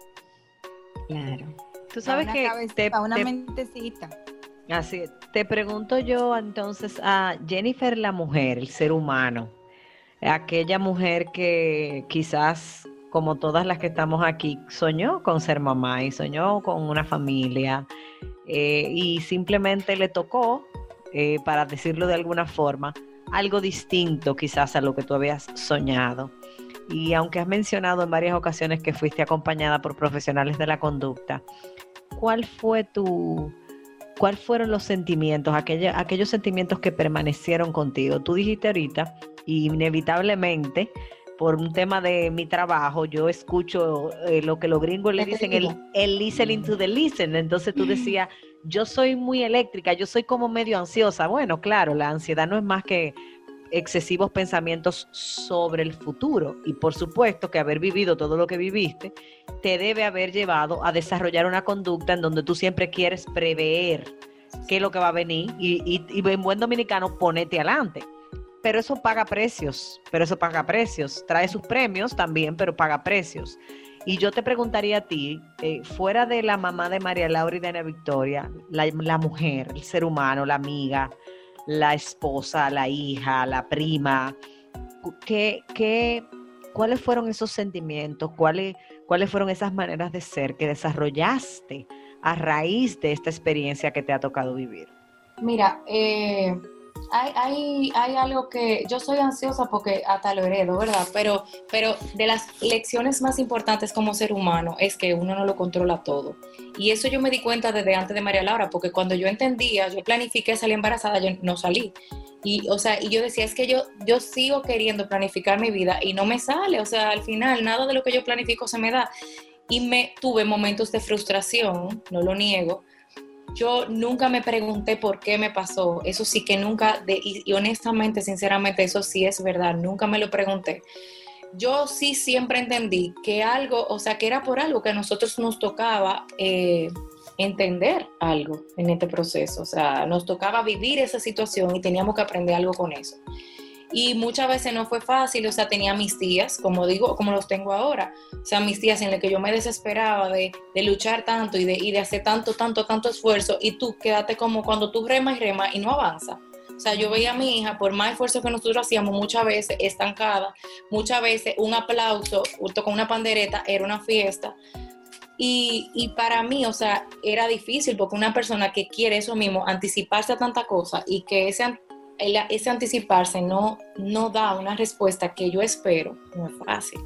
Claro. Tú sabes una que cabecita, te, una te- mentecita. así, te pregunto yo entonces a Jennifer la mujer, el ser humano, aquella mujer que quizás como todas las que estamos aquí, soñó con ser mamá y soñó con una familia eh, y simplemente le tocó, eh, para decirlo de alguna forma, algo distinto quizás a lo que tú habías soñado. Y aunque has mencionado en varias ocasiones que fuiste acompañada por profesionales de la conducta, ¿cuál fue tu, cuál fueron los sentimientos, aquellos sentimientos que permanecieron contigo? Tú dijiste ahorita, inevitablemente, por un tema de mi trabajo, yo escucho eh, lo que los gringos le dicen el, el listening to the listen. Entonces tú decías, yo soy muy eléctrica, yo soy como medio ansiosa. Bueno, claro, la ansiedad no es más que excesivos pensamientos sobre el futuro. Y por supuesto que haber vivido todo lo que viviste te debe haber llevado a desarrollar una conducta en donde tú siempre quieres prever qué es lo que va a venir y, y- y en buen dominicano ponete adelante. Pero eso paga precios, pero eso paga precios. Trae sus premios también, pero paga precios. Y yo te preguntaría a ti, eh, fuera de la mamá de María Laura y de Ana Victoria, la, mujer, el ser humano, la amiga, la esposa, la hija, la prima, ¿qué, qué, ¿cuáles fueron esos sentimientos? ¿Cuáles, ¿Cuáles fueron esas maneras de ser que desarrollaste a raíz de esta experiencia que te ha tocado vivir? Mira, eh, hay, hay, hay algo que yo soy ansiosa porque hasta lo heredo, ¿verdad? Pero, pero de las lecciones más importantes como ser humano es que uno no lo controla todo. Y eso yo me di cuenta desde antes de María Laura, porque cuando yo entendía, yo planifiqué salir embarazada, yo no salí. Y, o sea, y yo decía, es que yo, yo sigo queriendo planificar mi vida y no me sale. O sea, al final, nada de lo que yo planifico se me da. Y me tuve momentos de frustración, no lo niego, yo nunca me pregunté por qué me pasó. Eso sí que nunca, y, honestamente, sinceramente, eso sí es verdad. Nunca me lo pregunté. Yo sí siempre entendí que algo, o sea, que era por algo que a nosotros nos tocaba eh, entender algo en este proceso. O sea, nos tocaba vivir esa situación y teníamos que aprender algo con eso. Y muchas veces no fue fácil, o sea, tenía mis días, como digo, como los tengo ahora, o sea, mis días en los que yo me desesperaba de, luchar tanto y de, y de, hacer tanto, tanto, tanto esfuerzo, y tú quédate como cuando tú remas y remas y no avanza. O sea, yo veía a mi hija, por más esfuerzo que nosotros hacíamos, muchas veces estancada, muchas veces un aplauso, junto con una pandereta, era una fiesta. Y, y, para mí, o sea, era difícil porque una persona que quiere eso mismo, anticiparse a tanta cosa y que ese el, ese anticiparse no, no da una respuesta que yo espero, no es fácil.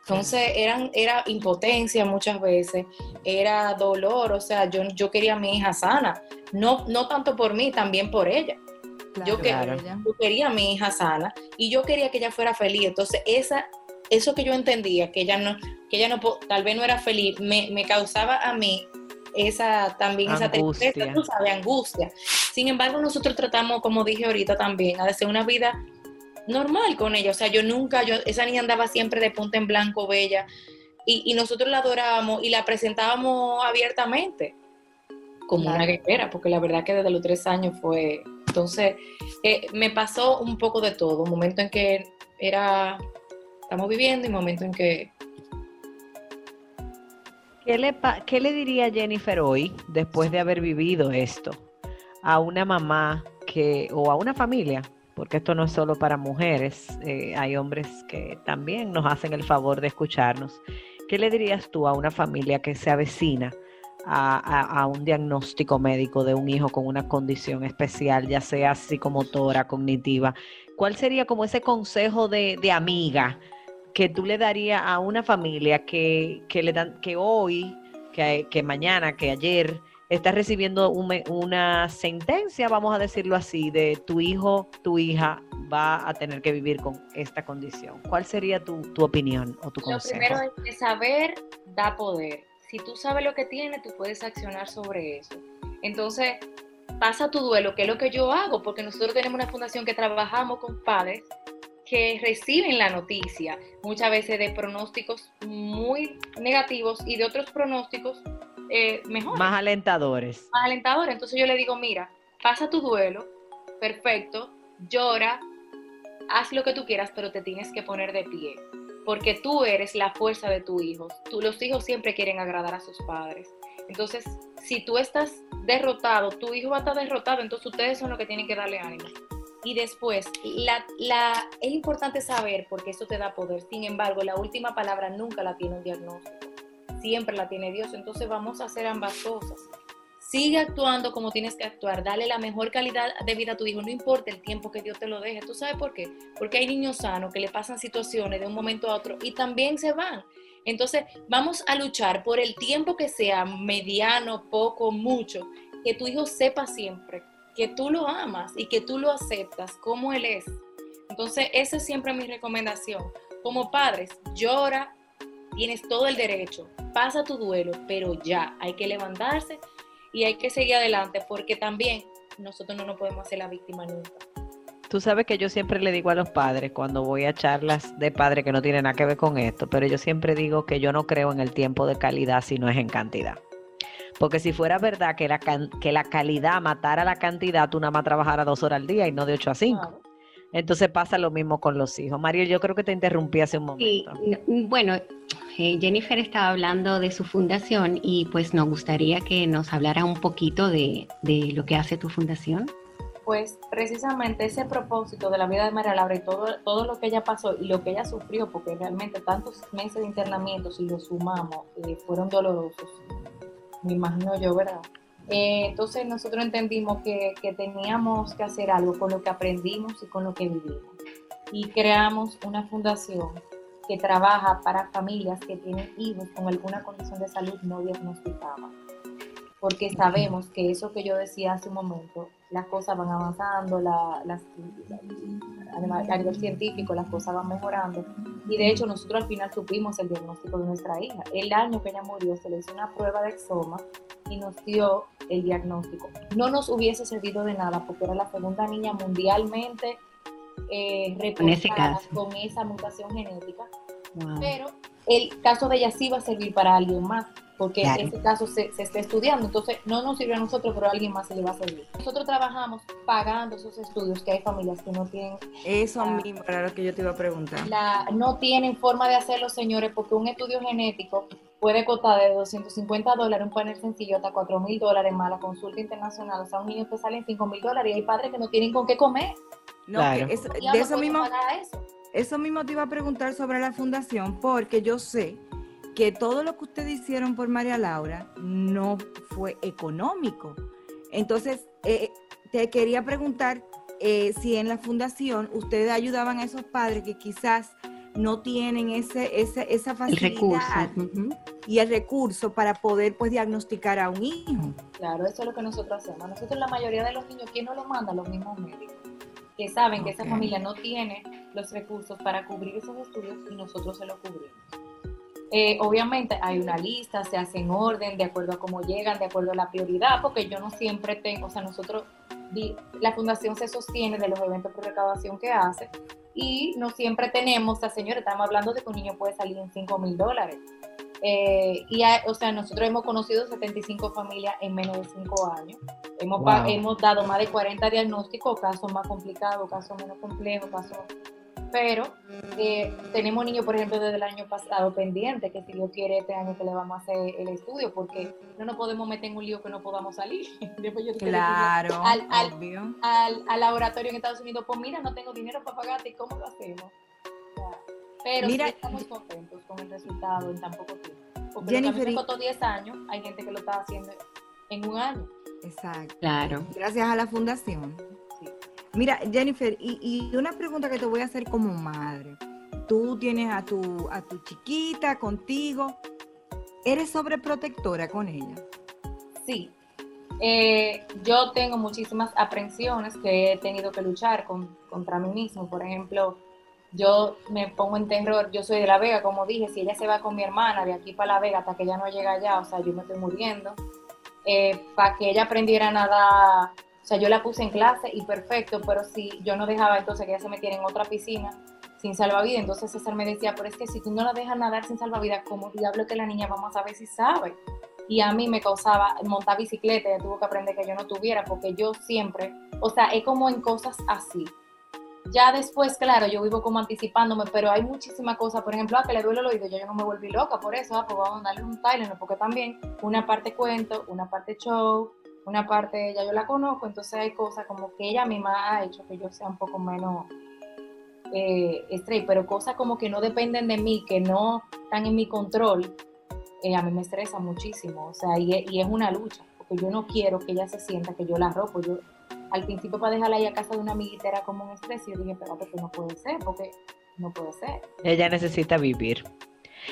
Entonces eran, era impotencia muchas veces, era dolor, o sea, yo, yo quería a mi hija sana, no, no tanto por mí, también por ella. Claro, yo, que, claro. yo quería a mi hija sana y yo quería que ella fuera feliz. Entonces, esa, eso que yo entendía, que ella no, que ella no, tal vez no era feliz, me, me causaba a mí esa también angustia. esa tristeza, tú sabes, angustia. Sin embargo, nosotros tratamos, como dije ahorita también, a hacer una vida normal con ella. O sea, yo nunca, yo, esa niña andaba siempre de punta en blanco, bella, y, y nosotros la adorábamos y la presentábamos abiertamente como claro. una guerrera, porque la verdad que desde los tres años fue... Entonces, eh, me pasó un poco de todo, un momento en que era, estamos viviendo y momento en que ¿Qué le, diría Jennifer hoy, después de haber vivido esto, a una mamá que, o a una familia? Porque esto no es solo para mujeres, eh, hay hombres que también nos hacen el favor de escucharnos. ¿Qué le dirías tú a una familia que se avecina a, a- a un diagnóstico médico de un hijo con una condición especial, ya sea psicomotora, cognitiva? ¿Cuál sería como ese consejo de, de amiga? Que tú le darías a una familia que, que le dan, que hoy, que, que mañana, que ayer está recibiendo un una sentencia, vamos a decirlo así, de tu hijo, tu hija va a tener que vivir con esta condición. ¿Cuál sería tu, tu opinión o tu Lo consejo? primero es que saber da poder. Si tú sabes lo que tienes, tú puedes accionar sobre eso. Entonces, pasa tu duelo, que es lo que yo hago, porque nosotros tenemos una fundación que trabajamos con padres que reciben la noticia muchas veces de pronósticos muy negativos y de otros pronósticos eh, mejores, Más alentadores. más alentadores. Entonces yo le digo, mira, pasa tu duelo, perfecto, llora, haz lo que tú quieras, pero te tienes que poner de pie, porque tú eres la fuerza de tu hijo. Tú, los hijos siempre quieren agradar a sus padres. Entonces, si tú estás derrotado, tu hijo va a estar derrotado, entonces ustedes son los que tienen que darle ánimo. Y después, la, es importante saber, porque eso te da poder. Sin embargo, la última palabra nunca la tiene un diagnóstico. Siempre la tiene Dios. Entonces vamos a hacer ambas cosas. Sigue actuando como tienes que actuar. Dale la mejor calidad de vida a tu hijo. No importa el tiempo que Dios te lo deje. ¿Tú sabes por qué? Porque hay niños sanos que le pasan situaciones de un momento a otro y también se van. Entonces, vamos a luchar por el tiempo que sea, mediano, poco, mucho, que tu hijo sepa siempre que tú lo amas y que tú lo aceptas como él es. Entonces, esa es siempre mi recomendación. Como padres, llora, tienes todo el derecho, pasa tu duelo, pero ya hay que levantarse y hay que seguir adelante porque también nosotros no nos podemos hacer la víctima nunca. Tú sabes que yo siempre le digo a los padres cuando voy a charlas de padres que no tienen nada que ver con esto, pero yo siempre digo que yo no creo en el tiempo de calidad si no es en cantidad. Porque si fuera verdad que la, can- que la calidad matara la cantidad, tú nada más trabajara dos horas al día y no de ocho a cinco. Claro. Entonces pasa lo mismo con los hijos. Mario, yo creo que te interrumpí hace un Sí, momento. no, bueno, eh, Jennifer estaba hablando de su fundación y pues nos gustaría que nos hablara un poquito de, de lo que hace tu fundación. Pues precisamente ese propósito de la vida de María Laura y todo, todo lo que ella pasó y lo que ella sufrió, porque realmente tantos meses de internamiento, si lo sumamos, eh, fueron dolorosos, me imagino yo, ¿verdad? Eh, entonces nosotros entendimos que, que teníamos que hacer algo con lo que aprendimos y con lo que vivimos. Y creamos una fundación que trabaja para familias que tienen hijos con alguna condición de salud no diagnosticada porque sabemos que eso que yo decía hace un momento, las cosas van avanzando, la- las, a nivel científico las cosas van mejorando. Y de hecho nosotros al final supimos el diagnóstico de nuestra hija. El año que ella murió se le hizo una prueba de exoma y nos dio el diagnóstico. No nos hubiese servido de nada porque era la segunda niña mundialmente eh, reportada con esa mutación genética Wow. pero el caso de ella sí va a servir para alguien más, porque Claro. ese caso se, se está estudiando, entonces no nos sirve a nosotros, pero a alguien más se le va a servir. Nosotros trabajamos pagando esos estudios, que hay familias que no tienen, Eso mismo era lo que yo te iba a preguntar. la, no tienen forma de hacerlo, señores, porque un estudio genético puede costar de 250 dólares, un panel sencillo, hasta 4 mil dólares más la consulta internacional, o sea, un niño te sale en 5 mil dólares y hay padres que no tienen con qué comer. No, Claro. que Y de eso mismo, eso mismo te iba a preguntar sobre la fundación, porque yo sé que todo lo que ustedes hicieron por María Laura no fue económico. Entonces, eh, te quería preguntar eh, si en la fundación ustedes ayudaban a esos padres que quizás no tienen ese, ese- esa El facilidad recurso. y el recurso para poder pues diagnosticar a un hijo. Claro, eso es lo que nosotros hacemos. Nosotros la mayoría de los niños, ¿quién nos lo manda? Los mismos médicos, que saben que esa familia no tiene los recursos para cubrir esos estudios y nosotros se los cubrimos. Eh, obviamente hay una lista, se hace en orden, de acuerdo a cómo llegan, de acuerdo a la prioridad, porque yo no siempre tengo, o sea, nosotros, la fundación se sostiene de los eventos por recaudación que hace y no siempre tenemos, o sea, señores, estamos hablando de que un niño puede salir en 5 mil dólares. Eh, y, hay- o sea, nosotros hemos conocido 75 familias en menos de 5 años. Hemos, Wow. hemos dado más de 40 diagnósticos, casos más complicados, casos menos complejos, casos pero eh, tenemos niños, por ejemplo, desde el año pasado pendiente, que si Dios quiere este año que le vamos a hacer el estudio, porque no nos podemos meter en un lío que no podamos salir. Después yo que Claro, al, al, obvio. al, al laboratorio en Estados Unidos, pues mira, no tengo dinero para pagarte, ¿y cómo lo hacemos? Pero Mira, sí estamos contentos con el resultado en tan poco tiempo. Porque Jennifer, y- costó 10 años, hay gente que lo está haciendo en un año. Exacto. Claro. Gracias a la fundación. Mira, Jennifer, y, una pregunta que te voy a hacer como madre. Tú tienes a tu, a tu chiquita contigo. ¿Eres sobreprotectora con ella? Sí. Eh, yo tengo muchísimas aprensiones que he tenido que luchar con- contra mí mismo. Por ejemplo, yo me pongo en terror, yo soy de La Vega, como dije, si ella se va con mi hermana de aquí para La Vega hasta que ella no llega allá, o sea, yo me estoy muriendo. para que ella aprendiera a nadar, o sea, yo la puse en clase y perfecto, pero si yo no dejaba entonces que ella se metiera en otra piscina sin salvavidas, entonces César me decía, pero es que si tú no la dejas nadar sin salvavidas, ¿cómo diablo que la niña vamos a ver si sabe? Y a mí me causaba montar bicicleta, ella tuvo que aprender que yo no tuviera, porque yo siempre, o sea, es como en cosas así. Ya después, claro, yo vivo como anticipándome, pero hay muchísimas cosas, por ejemplo, a que le duele el oído, yo no me volví loca por eso, ah, pues vamos a darle un Tylenol, porque también una parte cuento, una parte show, una parte ya yo la conozco, entonces hay cosas como que ella misma ha hecho que yo sea un poco menos eh, straight, pero cosas como que no dependen de mí, que no están en mi control, eh, a mí me estresa muchísimo, o sea, y, es- y es una lucha, porque yo no quiero que ella se sienta que yo la ropo, yo al principio para dejarla ahí a casa de una amiguita era como un estrés y yo dije, espérate, que no puede ser, porque no puede ser. Ella necesita vivir.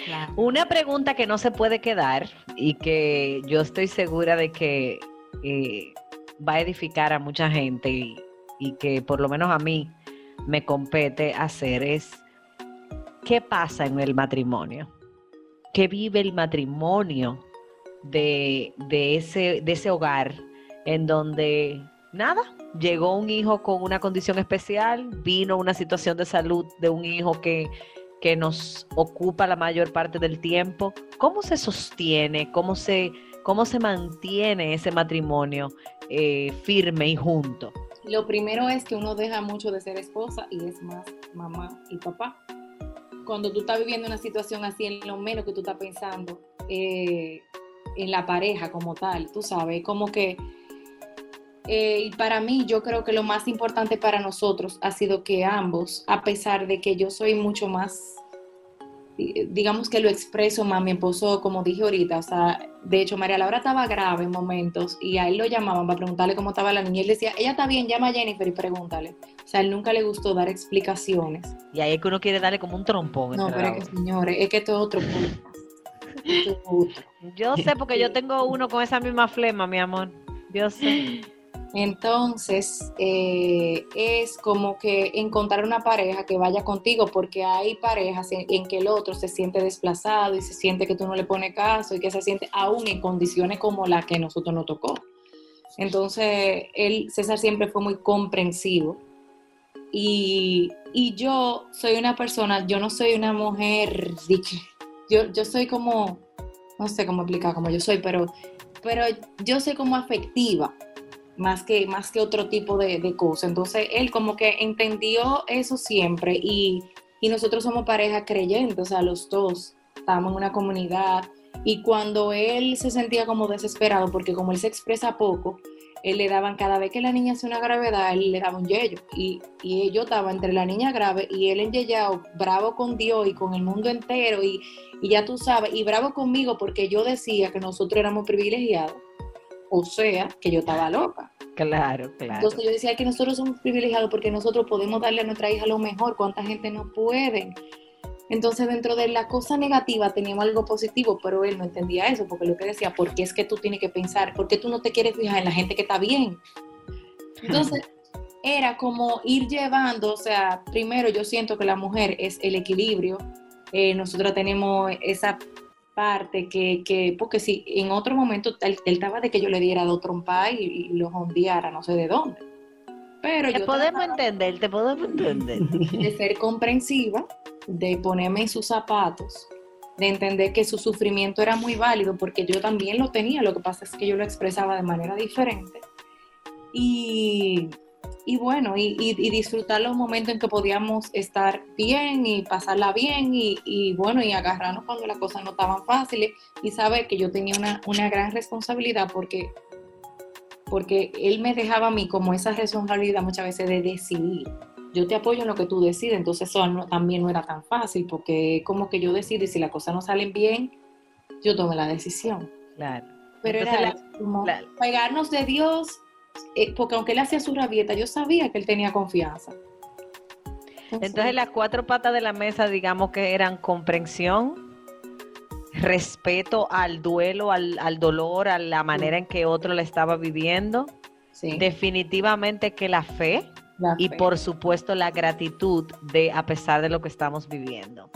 Claro. Una pregunta que no se puede quedar y que yo estoy segura de que eh, va a edificar a mucha gente y, y que por lo menos a mí me compete hacer es, ¿qué pasa en el matrimonio? ¿Qué vive el matrimonio de, de ese, de ese hogar en donde nada? Llegó un hijo con una condición especial, vino una situación de salud de un hijo que que nos ocupa la mayor parte del tiempo. ¿Cómo se sostiene? ¿Cómo se, cómo se mantiene ese matrimonio eh, firme y junto? Lo primero es que uno deja mucho de ser esposa y es más mamá y papá. Cuando tú estás viviendo una situación así, en lo menos que tú estás pensando eh, en la pareja como tal, tú sabes, como que, eh, y para mí yo creo que lo más importante para nosotros ha sido que ambos, a pesar de que yo soy mucho más, digamos que lo expreso más, mi esposo, como dije ahorita, o sea, de hecho María Laura estaba grave en momentos y a él lo llamaban para preguntarle cómo estaba la niña. Y él decía, ella está bien, llama a Jennifer y pregúntale. O sea, a él nunca le gustó dar explicaciones. Y ahí es que uno quiere darle como un trompón. No, pero es que señores, es que esto es otro punto. Esto es otro. Yo sé porque yo tengo uno con esa misma flema, mi amor. Yo sé. Entonces, eh, es como que encontrar una pareja que vaya contigo, porque hay parejas en, que el otro se siente desplazado y se siente que tú no le pones caso y que se siente aún en condiciones como la que nosotros nos tocó. Entonces, él, César siempre fue muy comprensivo. Y, y yo soy una persona, yo no soy una mujer, yo, yo soy como, no sé cómo explicar cómo yo soy, pero, pero yo soy como afectiva más que, más que otro tipo de, de cosas. Entonces, él como que entendió eso siempre y, y nosotros somos pareja creyente, o sea, los dos estamos en una comunidad. Y cuando él se sentía como desesperado, porque como él se expresa poco, él le daban, cada vez que la niña hace una gravedad, él le daba un yello. Y, y yo estaba entre la niña grave y él enyellado, bravo con Dios y con el mundo entero y, y ya tú sabes, y bravo conmigo porque yo decía que nosotros éramos privilegiados, o sea, que yo estaba loca. Claro, claro. Entonces yo decía que nosotros somos privilegiados porque nosotros podemos darle a nuestra hija lo mejor, cuánta gente no puede. Entonces dentro de la cosa negativa teníamos algo positivo, pero él no entendía eso, porque lo que decía, ¿por qué es que tú tienes que pensar? ¿Por qué tú no te quieres fijar en la gente que está bien? Entonces era como ir llevando, o sea, primero yo siento que la mujer es el equilibrio, eh, nosotros tenemos esa parte que, que, porque si en otro momento él, él estaba de que yo le diera dos trompas y, y lo hondeara no sé de dónde. Pero Te yo podemos entender, te podemos entender. de ser comprensiva, de ponerme en sus zapatos, de entender que su sufrimiento era muy válido porque yo también lo tenía, lo que pasa es que yo lo expresaba de manera diferente. Y, y bueno, y, y- y disfrutar los momentos en que podíamos estar bien y pasarla bien y, y bueno, y agarrarnos cuando las cosas no estaban fáciles y saber que yo tenía una, una gran responsabilidad porque, porque él me dejaba a mí como esa responsabilidad muchas veces de decidir. Yo te apoyo en lo que tú decides, entonces eso no- también no era tan fácil porque como que yo decido y si las cosas no salen bien, yo tomé la decisión. Claro. Pero Entonces, era la- como la- pegarnos de Dios, eh, porque aunque él hacía su rabieta, yo sabía que él tenía confianza. Entonces las cuatro patas de la mesa, digamos que eran comprensión, respeto al duelo, al, al dolor, a la manera en que otro la estaba viviendo, sí, definitivamente que la fe la y fe. por supuesto la gratitud de a pesar de lo que estamos viviendo.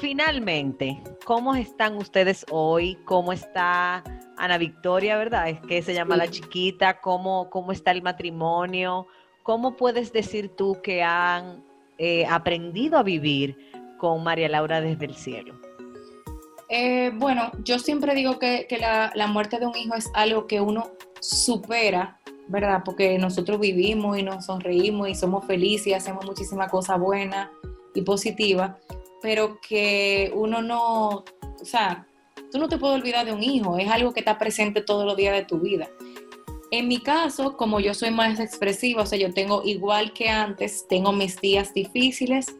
Finalmente, ¿cómo están ustedes hoy? ¿Cómo está Ana Victoria, verdad? Es que se llama Sí. la chiquita. ¿Cómo, cómo está el matrimonio? ¿Cómo puedes decir tú que han eh, aprendido a vivir con María Laura desde el cielo? Eh, bueno, yo siempre digo que, que la, la muerte de un hijo es algo que uno supera, ¿verdad? Porque nosotros vivimos y nos sonreímos y somos felices y hacemos muchísimas cosas buenas y positivas, pero que uno no, o sea, tú no te puedes olvidar de un hijo, es algo que está presente todos los días de tu vida. En mi caso, como yo soy más expresiva, o sea, yo tengo igual que antes, tengo mis días difíciles,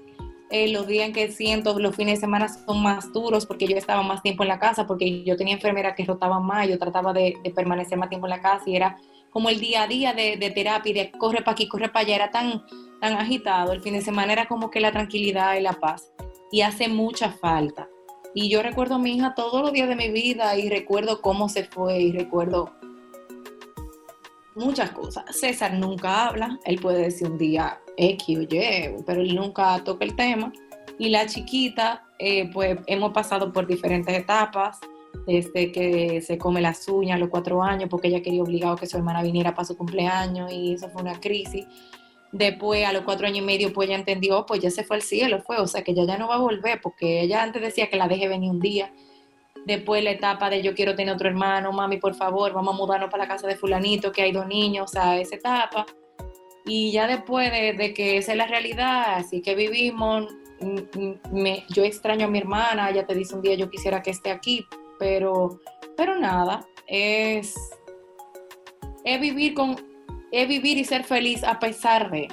eh, los días en que siento los fines de semana son más duros porque yo estaba más tiempo en la casa, porque yo tenía enfermera que rotaban más, yo trataba de, de permanecer más tiempo en la casa y era como el día a día de, de terapia de corre para aquí, corre para allá, era tan, tan agitado. El fin de semana era como que la tranquilidad y la paz y hace mucha falta. Y yo recuerdo a mi hija todos los días de mi vida y recuerdo cómo se fue y recuerdo muchas cosas. César nunca habla, él puede decir un día X o pero él nunca toca el tema. Y la chiquita, eh, pues hemos pasado por diferentes etapas, desde que se come las uñas a los cuatro años, porque ella quería obligado que su hermana viniera para su cumpleaños y eso fue una crisis. Después, a los cuatro años y medio, pues ella entendió, oh, pues ya se fue al cielo, fue, o sea que ella ya no va a volver, porque ella antes decía que la deje venir un día. Después la etapa de yo quiero tener otro hermano, mami, por favor, vamos a mudarnos para la casa de fulanito, que hay dos niños, o sea, esa etapa. Y ya después de, de que esa es la realidad, así que vivimos, mm, mm, yo extraño a mi hermana, ella te dice un día yo quisiera que esté aquí, pero, pero nada, es, es vivir con, es vivir y ser feliz a pesar de,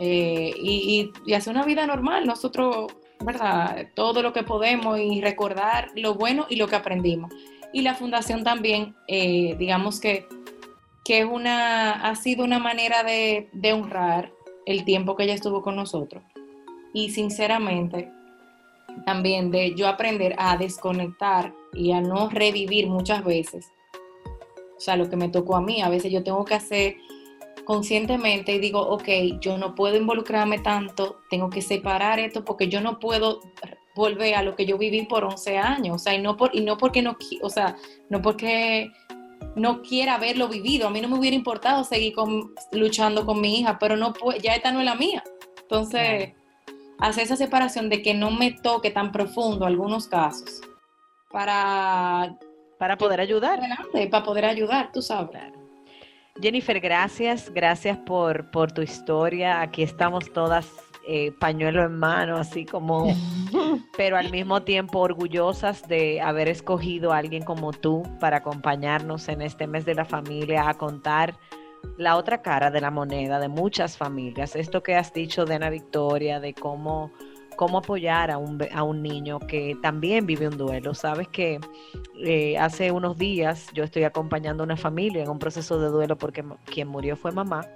eh, y, y- hacer una vida normal, nosotros, ¿verdad? Todo lo que podemos y recordar lo bueno y lo que aprendimos. Y la fundación también, eh, digamos que, que es una, ha sido una manera de, de honrar el tiempo que ella estuvo con nosotros. Y sinceramente, también de yo aprender a desconectar y a no revivir muchas veces. O sea, lo que me tocó a mí, a veces yo tengo que hacer conscientemente y digo, ok, yo no puedo involucrarme tanto, tengo que separar esto porque yo no puedo volver a lo que yo viví por 11 años, o sea, y no, por, y no porque no, o sea, no porque no quiera haberlo vivido, a mí no me hubiera importado seguir con, luchando con mi hija, pero no ya esta no es la mía. Entonces, hacer esa separación de que no me toque tan profundo algunos casos para Para poder ayudar. adelante, para poder ayudar, tú sabes. Claro. Jennifer, gracias, gracias por, por tu historia. Aquí estamos todas eh, pañuelo en mano, así como, pero al mismo tiempo orgullosas de haber escogido a alguien como tú para acompañarnos en este mes de la familia a contar la otra cara de la moneda de muchas familias. Esto que has dicho de Ana Victoria, de cómo, cómo apoyar a un, a un niño que también vive un duelo. Sabes que eh, hace unos días yo estoy acompañando a una familia en un proceso de duelo porque quien murió fue mamá.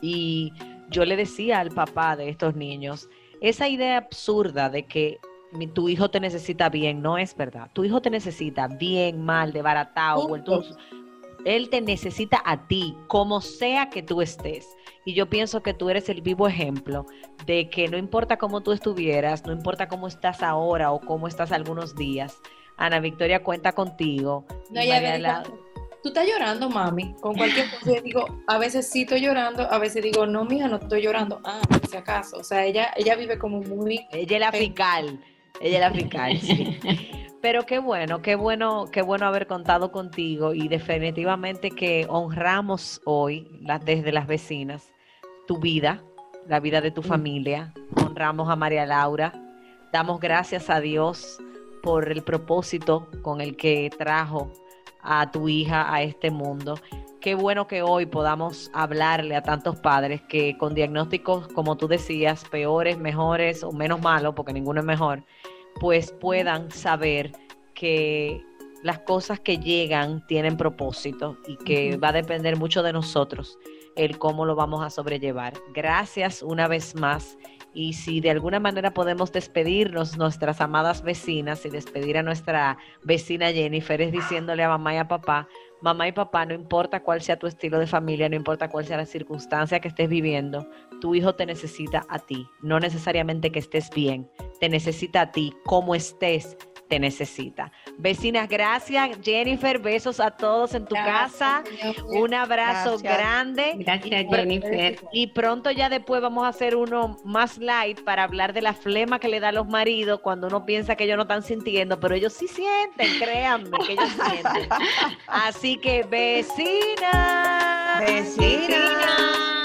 Y yo le decía al papá de estos niños, esa idea absurda de que mi- tu hijo te necesita bien, no es verdad. Tu hijo te necesita bien, mal, desbaratado, vuelto él te necesita a ti, como sea que tú estés. Y yo pienso que tú eres el vivo ejemplo de que no importa cómo tú estuvieras, no importa cómo estás ahora o cómo estás algunos días, Ana Victoria cuenta contigo. No, y ella María me La- dijo, tú estás llorando, mami, con cualquier cosa. Digo, a veces sí estoy llorando, a veces digo, no, mija, no estoy llorando. Ah, si acaso. O sea, ella, ella vive como muy... Ella es la fiscal. Ella es la fiscal, sí. Pero qué bueno, qué bueno, qué bueno haber contado contigo y definitivamente que honramos hoy desde las vecinas tu vida, la vida de tu familia. Honramos a María Laura. Damos gracias a Dios por el propósito con el que trajo a tu hija a este mundo. Qué bueno que hoy podamos hablarle a tantos padres que con diagnósticos, como tú decías, peores, mejores o menos malos, porque ninguno es mejor, pues puedan saber que las cosas que llegan tienen propósito y que va a depender mucho de nosotros el cómo lo vamos a sobrellevar. Gracias una vez más. Y si de alguna manera podemos despedirnos, nuestras amadas vecinas, y despedir a nuestra vecina Jennifer, es diciéndole a mamá y a papá, mamá y papá, no importa cuál sea tu estilo de familia, no importa cuál sea la circunstancia que estés viviendo, tu hijo te necesita a ti, no necesariamente que estés bien, te necesita a ti, como estés, te necesita. Vecinas, gracias. Jennifer, besos a todos en tu casa. Un abrazo grande. Gracias, Jennifer. Y pronto ya después vamos a hacer uno más light para hablar de la flema que le da a los maridos cuando uno piensa que ellos no están sintiendo, pero ellos sí sienten, créanme que ellos sienten. Así que vecinas. Vecinas.